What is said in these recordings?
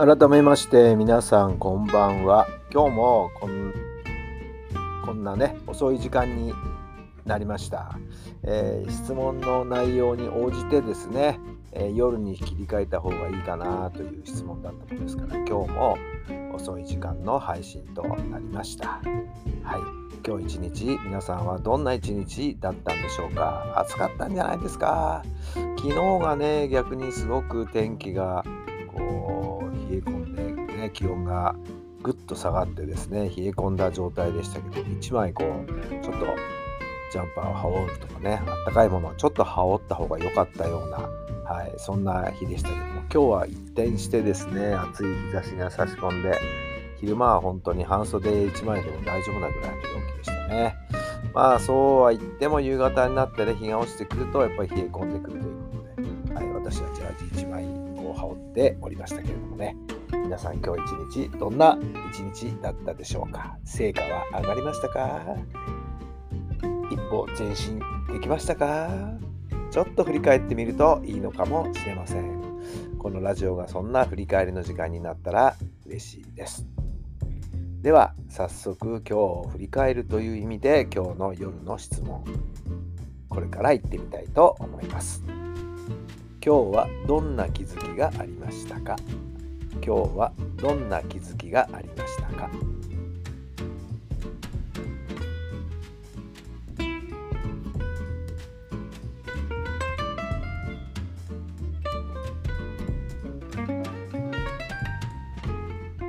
改めまして皆さんこんばんは。今日もこんこんなね遅い時間になりました、えー、質問の内容に応じてですね、えー、夜に切り替えた方がいいかなという質問だったものですから今日も遅い時間の配信となりました。はい。今日一日皆さんはどんな一日だったんでしょうか？暑かったんじゃないですか？昨日がね逆にすごく天気がこう冷え込んで、ね、気温がぐっと下がってですね冷え込んだ状態でしたけど1枚こうちょっとジャンパーを羽織るとかねあったかいものをちょっと羽織った方が良かったような、はい、そんな日でしたけども今日は一転してですね暑い日差しが差し込んで昼間は本当に半袖1枚でも大丈夫なぐらいの陽気でしたね。まあそうは言っても夕方になってね日が落ちてくるとやっぱり冷え込んでくるということで、はい、私はジャージ1枚を羽織っておりましたけれどもね。皆さん今日一日どんな一日だったでしょうか？成果は上がりましたか？一歩前進できましたか？ちょっと振り返ってみるといいのかもしれません。このラジオがそんな振り返りの時間になったら嬉しいです。では早速今日を振り返るという意味で今日の夜の質問。これから行ってみたいと思います。今日はどんな気づきがありましたか？今日はどんな気づきがありましたか？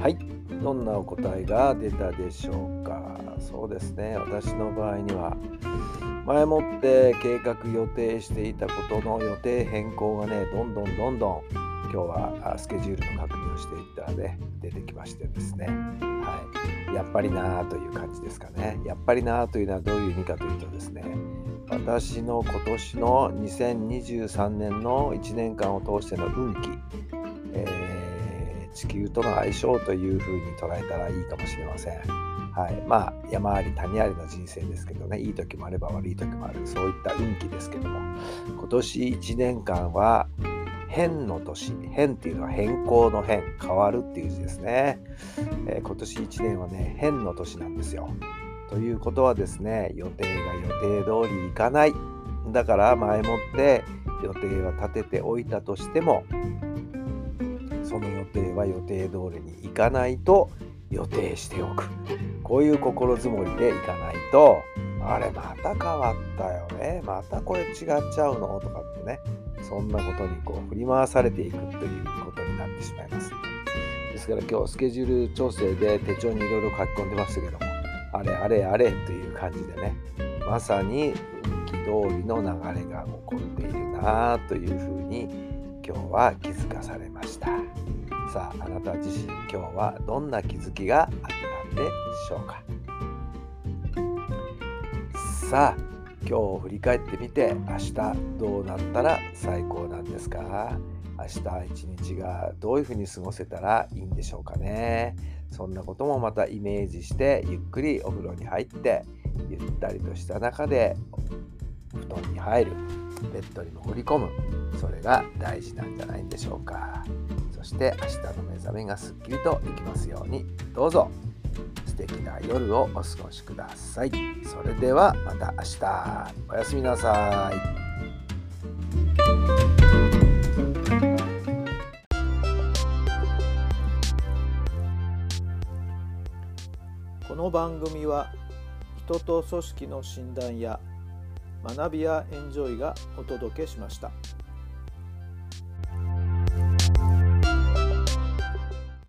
はいどんなお答えが出たでしょうか？そうですね。私の場合には前もって計画予定していたことの予定変更がねどんどんどんどん今日はスケジュールの確認をしていったらね出てきましてですね。はい。やっぱりなーという感じですかね。やっぱりなーというのはどういう意味かというとですね私の今年の2023年の1年間を通しての運気、地球との相性というふうに捉えたらいいかもしれません。はい、まあ山あり谷ありの人生ですけどね。いい時もあれば悪い時もある。そういった運気ですけども。今年1年間は変の年。変っていうのは変更の変。変わるっていう字ですね、えー、今年1年はね変の年なんですよ。ということはですね予定が予定通りいかない。だから前もって予定は立てておいたとしてもその予定は予定通りにいかないと予定しておく。こういう心づもりでいかないとあれまた変わったよね。またこれ違っちゃうの？とかってね。そんなことにこう振り回されていくということになってしまいます。ですから今日スケジュール調整で手帳にいろいろ書き込んでましたけどもあれあれあれという感じでね。まさに運気通りの流れが起こっているなというふうに今日は気づかされました。さああなた自身今日はどんな気づきがあったんでしょうか。さあ今日を振り返ってみて明日どうなったら最高なんですか。明日一日がどういうふうに過ごせたらいいんでしょうかね。そんなこともまたイメージしてゆっくりお風呂に入ってゆったりとした中で布団に入る。ベッドに潜り込む。それが大事なんじゃないんでしょうか。そして明日の目覚めがすっきりといきますように。どうぞ。素敵な夜をお過ごしください。それではまた明日。おやすみなさい。この番組は人と組織の診断や学びやエンジョイがお届けしました。